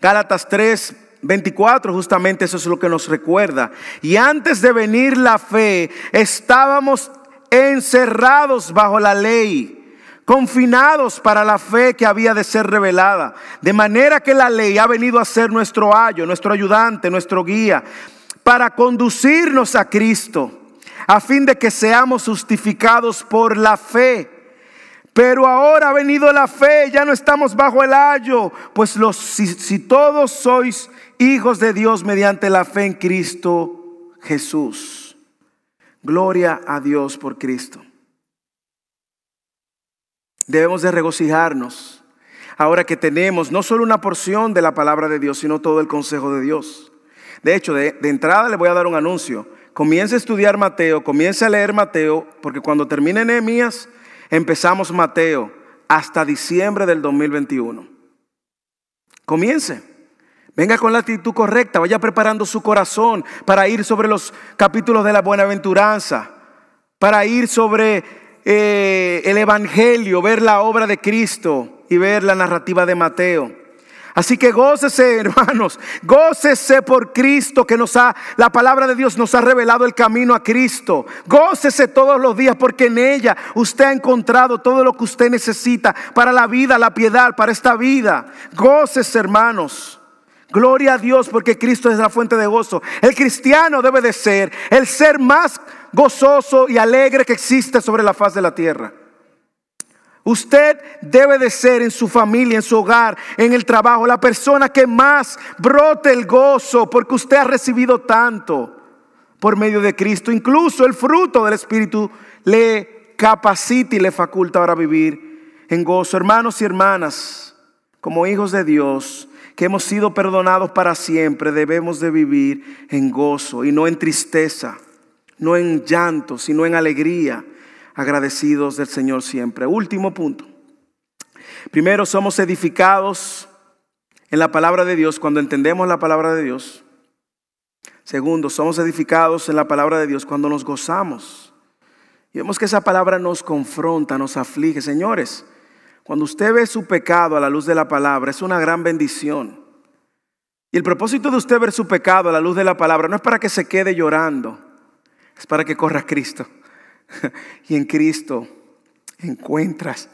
[SPEAKER 1] Gálatas 3, 24, justamente eso es lo que nos recuerda. Y antes de venir la fe, estábamos encerrados bajo la ley confinados para la fe que había de ser revelada. De manera que la ley ha venido a ser nuestro ayo, nuestro ayudante, nuestro guía, para conducirnos a Cristo, a fin de que seamos justificados por la fe. Pero ahora ha venido la fe, ya no estamos bajo el ayo, pues si todos sois hijos de Dios mediante la fe en Cristo Jesús. Gloria a Dios por Cristo. Debemos de regocijarnos ahora que tenemos no solo una porción de la palabra de Dios, sino todo el consejo de Dios. De hecho, de, entrada le voy a dar un anuncio. Comience a estudiar Mateo, comience a leer Mateo, porque cuando termine Nehemías, empezamos Mateo hasta diciembre del 2021. Comience. Venga con la actitud correcta, vaya preparando su corazón para ir sobre los capítulos de la buenaventuranza, para ir sobre eh, el Evangelio, ver la obra de Cristo y ver la narrativa de Mateo. Así que gócese, [LAUGHS] hermanos, gócese por Cristo que nos ha, la palabra de Dios nos ha revelado el camino a Cristo. Gócese todos los días porque en ella usted ha encontrado todo lo que usted necesita para la vida, la piedad, para esta vida. Gócese, hermanos. Gloria a Dios porque Cristo es la fuente de gozo. El cristiano debe de ser el ser más gozoso y alegre que existe sobre la faz de la tierra. Usted debe de ser en su familia, en su hogar, en el trabajo, la persona que más brote el gozo porque usted ha recibido tanto por medio de Cristo. Incluso el fruto del Espíritu le capacita y le faculta ahora vivir en gozo. Hermanos y hermanas, como hijos de Dios, que hemos sido perdonados para siempre, debemos de vivir en gozo y no en tristeza no en llanto, sino en alegría, agradecidos del Señor siempre. Último punto. Primero, somos edificados en la palabra de Dios cuando entendemos la palabra de Dios. Segundo, somos edificados en la palabra de Dios cuando nos gozamos. Y vemos que esa palabra nos confronta, nos aflige. Señores, cuando usted ve su pecado a la luz de la palabra, es una gran bendición. Y el propósito de usted ver su pecado a la luz de la palabra no es para que se quede llorando, es para que corra Cristo. [LAUGHS] Y en Cristo encuentras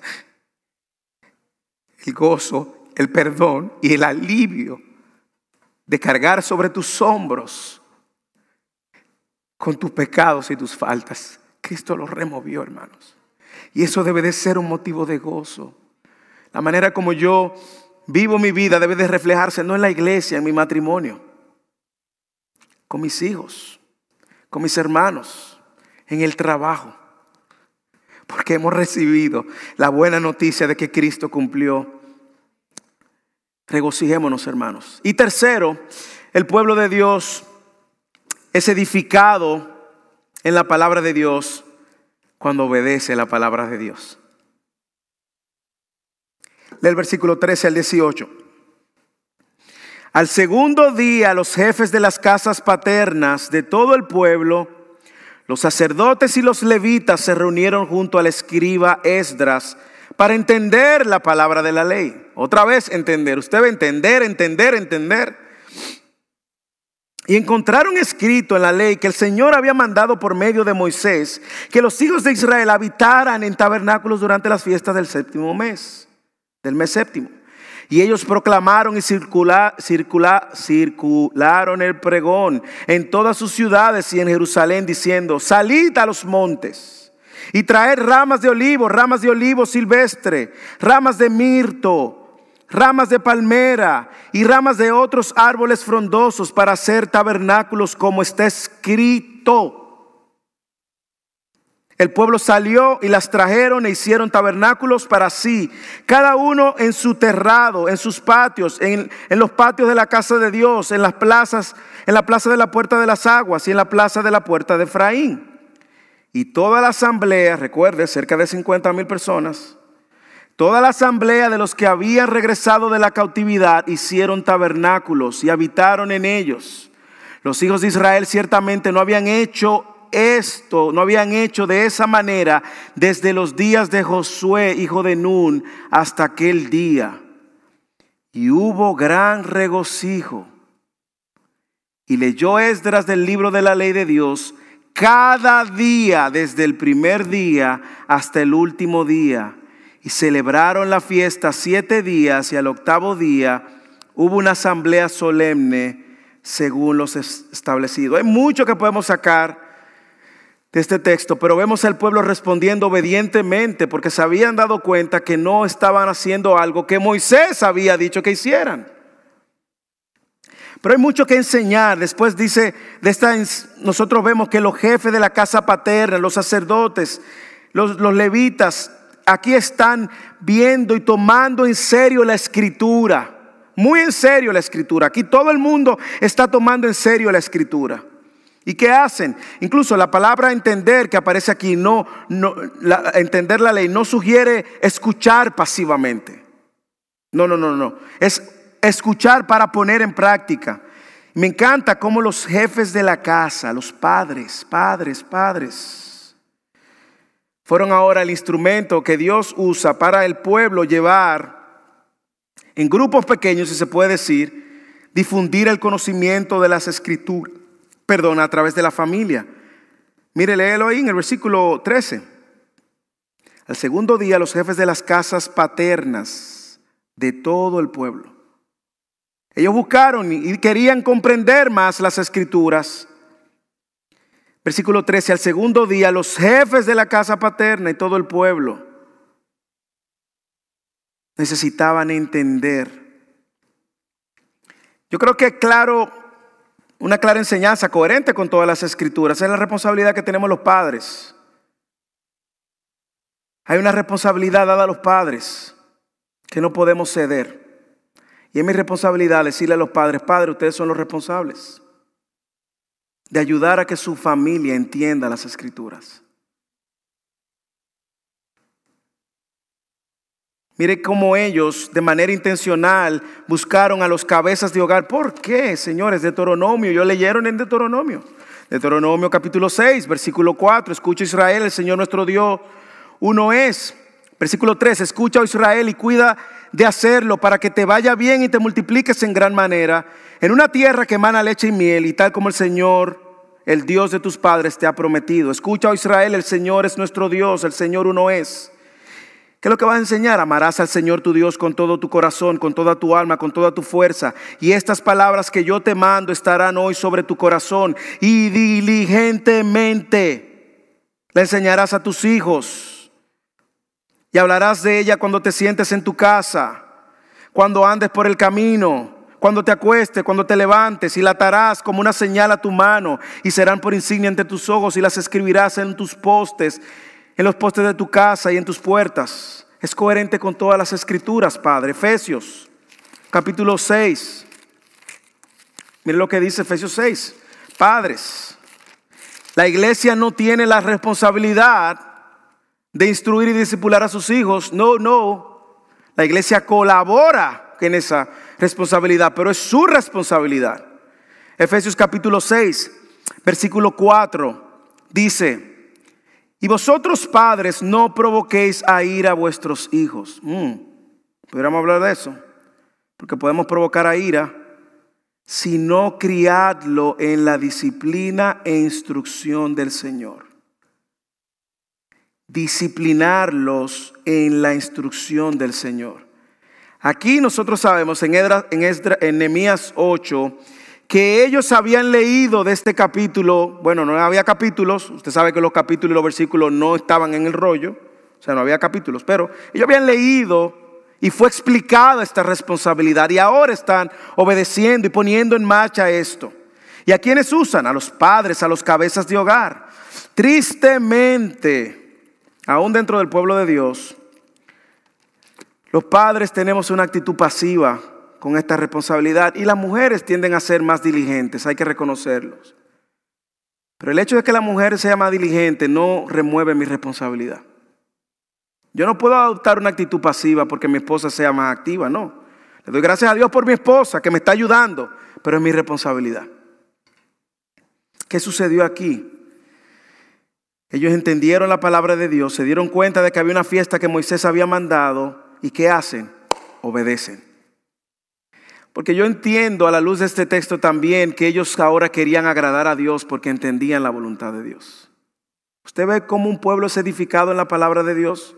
[SPEAKER 1] el gozo, el perdón y el alivio de cargar sobre tus hombros con tus pecados y tus faltas. Cristo los removió, hermanos. Y eso debe de ser un motivo de gozo. La manera como yo vivo mi vida debe de reflejarse no en la iglesia, en mi matrimonio, con mis hijos, con mis hermanos, en el trabajo, porque hemos recibido la buena noticia de que Cristo cumplió. Regocijémonos, hermanos. Y tercero, el pueblo de Dios es edificado en la palabra de Dios cuando obedece la palabra de Dios. Lee el versículo 13 al 18. Al segundo día los jefes de las casas paternas de todo el pueblo, los sacerdotes y los levitas se reunieron junto al escriba Esdras para entender la palabra de la ley. Otra vez entender, usted va a entender, entender, entender. Y encontraron escrito en la ley que el Señor había mandado por medio de Moisés que los hijos de Israel habitaran en tabernáculos durante las fiestas del séptimo mes, del mes séptimo. Y ellos proclamaron y circula, circularon el pregón en todas sus ciudades y en Jerusalén diciendo, salid a los montes y traed ramas de olivo, ramas de olivo silvestre, ramas de mirto, ramas de palmera y ramas de otros árboles frondosos para hacer tabernáculos como está escrito. El pueblo salió y las trajeron e hicieron tabernáculos para sí, cada uno en su terrado, en sus patios, en, los patios de la casa de Dios, en las plazas, en la plaza de la puerta de las aguas y en la plaza de la puerta de Efraín. Y toda la asamblea, recuerde, cerca de 50 mil personas, Toda la asamblea de los que habían regresado de la cautividad hicieron tabernáculos y habitaron en ellos. Los hijos de Israel ciertamente no habían hecho esto, no habían hecho de esa manera desde los días de Josué, hijo de Nun, hasta aquel día. Y hubo gran regocijo. Y leyó Esdras del libro de la ley de Dios cada día, desde el primer día hasta el último día y celebraron la fiesta siete días y al octavo día hubo una asamblea solemne según los establecidos. Hay mucho que podemos sacar de este texto, pero vemos al pueblo respondiendo obedientemente porque se habían dado cuenta que no estaban haciendo algo que Moisés había dicho que hicieran. Pero hay mucho que enseñar. Después dice, nosotros vemos que los jefes de la casa paterna, los sacerdotes, los, los levitas, aquí están viendo y tomando en serio la escritura. Muy en serio la escritura. Aquí todo el mundo está tomando en serio la escritura. ¿Y qué hacen? Incluso la palabra entender que aparece aquí, no, entender la ley, no sugiere escuchar pasivamente. No, no, no, no. Es escuchar para poner en práctica. Me encanta cómo los jefes de la casa, los padres, padres, padres, fueron ahora el instrumento que Dios usa para el pueblo llevar en grupos pequeños, si se puede decir, difundir el conocimiento de las escrituras, perdón, a través de la familia. Mire, léelo ahí en el versículo 13. Al segundo día los jefes de las casas paternas de todo el pueblo. Ellos buscaron y querían comprender más las escrituras Versículo 13, al segundo día los jefes de la casa paterna y todo el pueblo necesitaban entender. Yo creo que claro, una clara enseñanza coherente con todas las escrituras es la responsabilidad que tenemos los padres. Hay una responsabilidad dada a los padres que no podemos ceder. Y es mi responsabilidad decirle a los padres, padres, ustedes son los responsables de ayudar a que su familia entienda las escrituras. Mire cómo ellos de manera intencional buscaron a los cabezas de hogar. ¿Por qué, señores? Deuteronomio, yo leyeron en Deuteronomio. Deuteronomio capítulo 6, versículo 4. Escucha Israel, el Señor nuestro Dios, uno es. Versículo 3, escucha Israel y cuida de hacerlo para que te vaya bien y te multipliques en gran manera en una tierra que emana leche y miel y tal como el Señor, el Dios de tus padres, te ha prometido. Escucha, oh Israel, el Señor es nuestro Dios, el Señor uno es. ¿Qué es lo que vas a enseñar? Amarás al Señor tu Dios con todo tu corazón, con toda tu alma, con toda tu fuerza. Y estas palabras que yo te mando estarán hoy sobre tu corazón. Y diligentemente le enseñarás a tus hijos. Y hablarás de ella cuando te sientes en tu casa, cuando andes por el camino cuando te acuestes, cuando te levantes, y la atarás como una señal a tu mano, y serán por insignia ante tus ojos, y las escribirás en tus postes, en los postes de tu casa y en tus puertas. Es coherente con todas las escrituras, Padre. Efesios, capítulo 6. Mire lo que dice Efesios 6. Padres, la iglesia no tiene la responsabilidad de instruir y discipular a sus hijos. No, no. La iglesia colabora en esa responsabilidad, pero es su responsabilidad. Efesios capítulo 6, versículo 4, dice, y vosotros padres no provoquéis a ir a vuestros hijos. Mm, podríamos hablar de eso, porque podemos provocar a ira, sino criadlo en la disciplina e instrucción del Señor. Disciplinarlos en la instrucción del Señor. Aquí nosotros sabemos en, en, Nehemías 8 que ellos habían leído de este capítulo, bueno, no había capítulos, usted sabe que los capítulos y los versículos no estaban en el rollo, o sea, no había capítulos, pero ellos habían leído y fue explicada esta responsabilidad y ahora están obedeciendo y poniendo en marcha esto. ¿Y a quiénes usan? A los padres, a los cabezas de hogar. Tristemente, aún dentro del pueblo de Dios, los padres tenemos una actitud pasiva con esta responsabilidad y las mujeres tienden a ser más diligentes, hay que reconocerlos. Pero el hecho de que la mujer sea más diligente no remueve mi responsabilidad. Yo no puedo adoptar una actitud pasiva porque mi esposa sea más activa, no. Le doy gracias a Dios por mi esposa que me está ayudando, pero es mi responsabilidad. ¿Qué sucedió aquí? Ellos entendieron la palabra de Dios, se dieron cuenta de que había una fiesta que Moisés había mandado y ¿qué hacen? Obedecen. Porque yo entiendo a la luz de este texto también que ellos ahora querían agradar a Dios porque entendían la voluntad de Dios. ¿Usted ve cómo un pueblo es edificado en la palabra de Dios?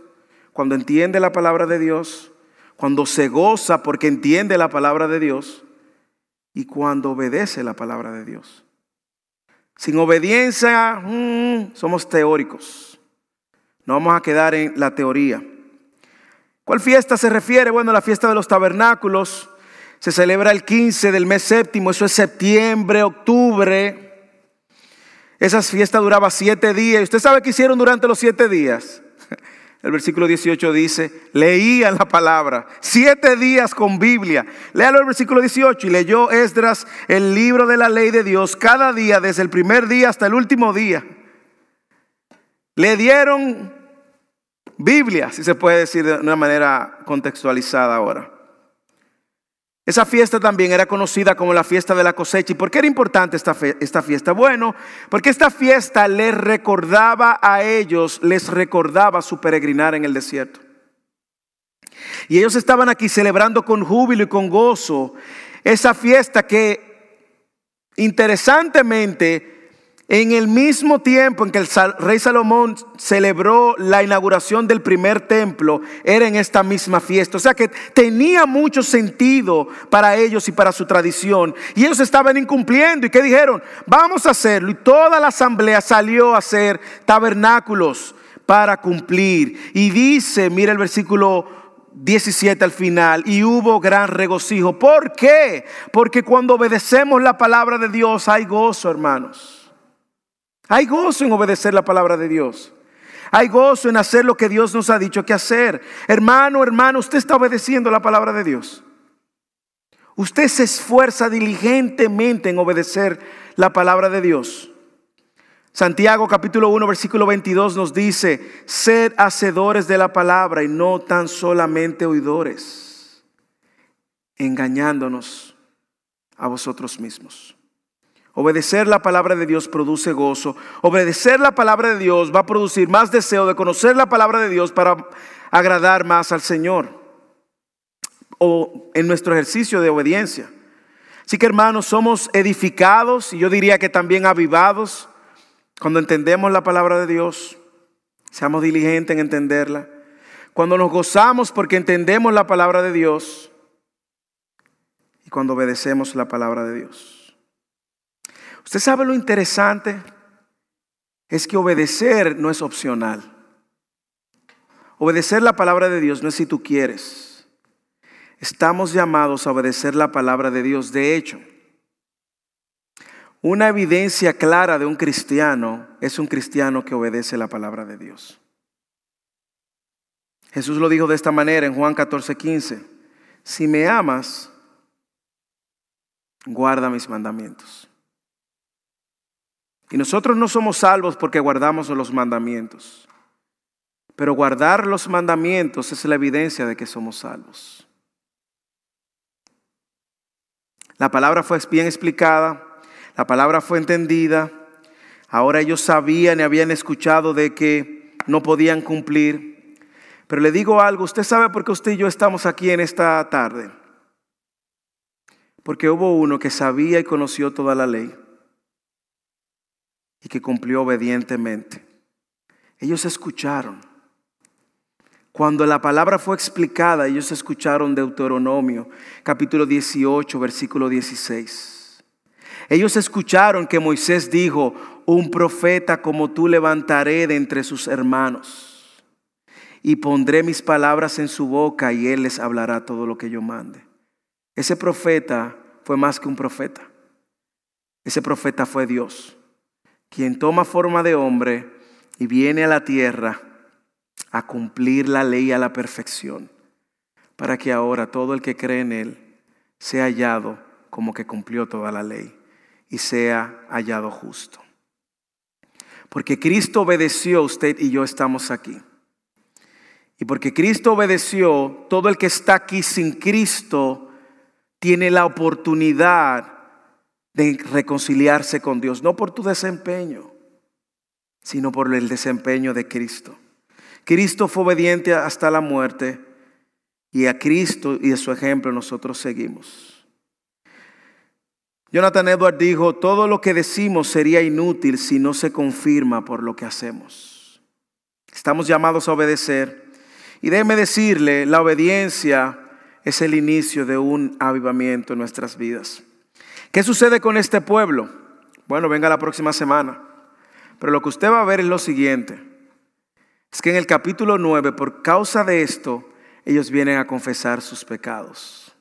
[SPEAKER 1] Cuando entiende la palabra de Dios, cuando se goza porque entiende la palabra de Dios y cuando obedece la palabra de Dios. Sin obediencia mm, somos teóricos. No vamos a quedar en la teoría. ¿Cuál fiesta se refiere? Bueno, la fiesta de los tabernáculos se celebra el 15 del mes séptimo, eso es septiembre, octubre. Esa fiesta duraba siete días. ¿Y usted sabe qué hicieron durante los siete días? [LAUGHS] El versículo 18 dice, leían la palabra, siete días con Biblia. Léalo el versículo 18 y leyó Esdras el libro de la ley de Dios cada día, desde el primer día hasta el último día. Le dieron Biblia, si se puede decir de una manera contextualizada ahora. Esa fiesta también era conocida como la fiesta de la cosecha. ¿Y por qué era importante esta, esta fiesta? Bueno, porque esta fiesta les recordaba a ellos, les recordaba su peregrinar en el desierto. Y ellos estaban aquí celebrando con júbilo y con gozo esa fiesta que interesantemente en el mismo tiempo en que el rey Salomón celebró la inauguración del primer templo, era en esta misma fiesta. O sea que tenía mucho sentido para ellos y para su tradición. Y ellos estaban incumpliendo. ¿Y qué dijeron? Vamos a hacerlo. Y toda la asamblea salió a hacer tabernáculos para cumplir. Y dice, mira el versículo 17 al final, y hubo gran regocijo. ¿Por qué? Porque cuando obedecemos la palabra de Dios hay gozo, hermanos. Hay gozo en obedecer la palabra de Dios. Hay gozo en hacer lo que Dios nos ha dicho que hacer. Hermano, hermano, usted está obedeciendo la palabra de Dios. Usted se esfuerza diligentemente en obedecer la palabra de Dios. Santiago capítulo 1 versículo 22 nos dice, sed hacedores de la palabra y no tan solamente oidores, engañándonos a vosotros mismos. Obedecer la palabra de Dios produce gozo. Obedecer la palabra de Dios va a producir más deseo de conocer la palabra de Dios para agradar más al Señor. O en nuestro ejercicio de obediencia. Así que hermanos, somos edificados y yo diría que también avivados cuando entendemos la palabra de Dios. Seamos diligentes en entenderla. Cuando nos gozamos porque entendemos la palabra de Dios. Y cuando obedecemos la palabra de Dios. Usted sabe lo interesante es que obedecer no es opcional. Obedecer la palabra de Dios no es si tú quieres. Estamos llamados a obedecer la palabra de Dios. De hecho, una evidencia clara de un cristiano es un cristiano que obedece la palabra de Dios. Jesús lo dijo de esta manera en Juan 14, 15. Si me amas, guarda mis mandamientos. Y nosotros no somos salvos porque guardamos los mandamientos. Pero guardar los mandamientos es la evidencia de que somos salvos. La palabra fue bien explicada, la palabra fue entendida. Ahora ellos sabían y habían escuchado de que no podían cumplir. Pero le digo algo, usted sabe por qué usted y yo estamos aquí en esta tarde. Porque hubo uno que sabía y conoció toda la ley y que cumplió obedientemente. Ellos escucharon. Cuando la palabra fue explicada, ellos escucharon Deuteronomio, capítulo 18, versículo 16. Ellos escucharon que Moisés dijo, un profeta como tú levantaré de entre sus hermanos y pondré mis palabras en su boca y él les hablará todo lo que yo mande. Ese profeta fue más que un profeta. Ese profeta fue Dios quien toma forma de hombre y viene a la tierra a cumplir la ley a la perfección, para que ahora todo el que cree en él sea hallado como que cumplió toda la ley y sea hallado justo. Porque Cristo obedeció usted y yo estamos aquí. Y porque Cristo obedeció, todo el que está aquí sin Cristo tiene la oportunidad de reconciliarse con Dios, no por tu desempeño, sino por el desempeño de Cristo. Cristo fue obediente hasta la muerte y a Cristo y a su ejemplo nosotros seguimos. Jonathan Edward dijo, todo lo que decimos sería inútil si no se confirma por lo que hacemos. Estamos llamados a obedecer y déjeme decirle, la obediencia es el inicio de un avivamiento en nuestras vidas. ¿Qué sucede con este pueblo? Bueno, venga la próxima semana. Pero lo que usted va a ver es lo siguiente. Es que en el capítulo 9, por causa de esto, ellos vienen a confesar sus pecados,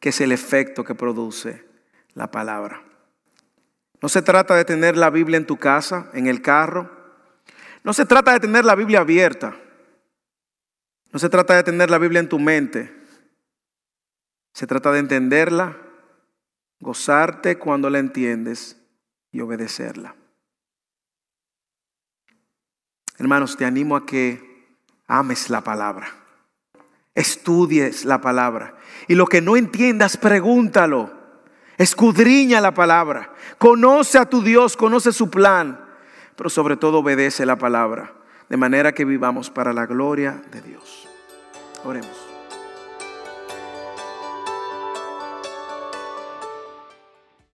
[SPEAKER 1] que es el efecto que produce la palabra. No se trata de tener la Biblia en tu casa, en el carro. No se trata de tener la Biblia abierta. No se trata de tener la Biblia en tu mente. Se trata de entenderla, gozarte cuando la entiendes y obedecerla. Hermanos, te animo a que ames la palabra, estudies la palabra y lo que no entiendas, pregúntalo, escudriña la palabra, conoce a tu Dios, conoce su plan, pero sobre todo obedece la palabra, de manera que vivamos para la gloria de Dios. Oremos.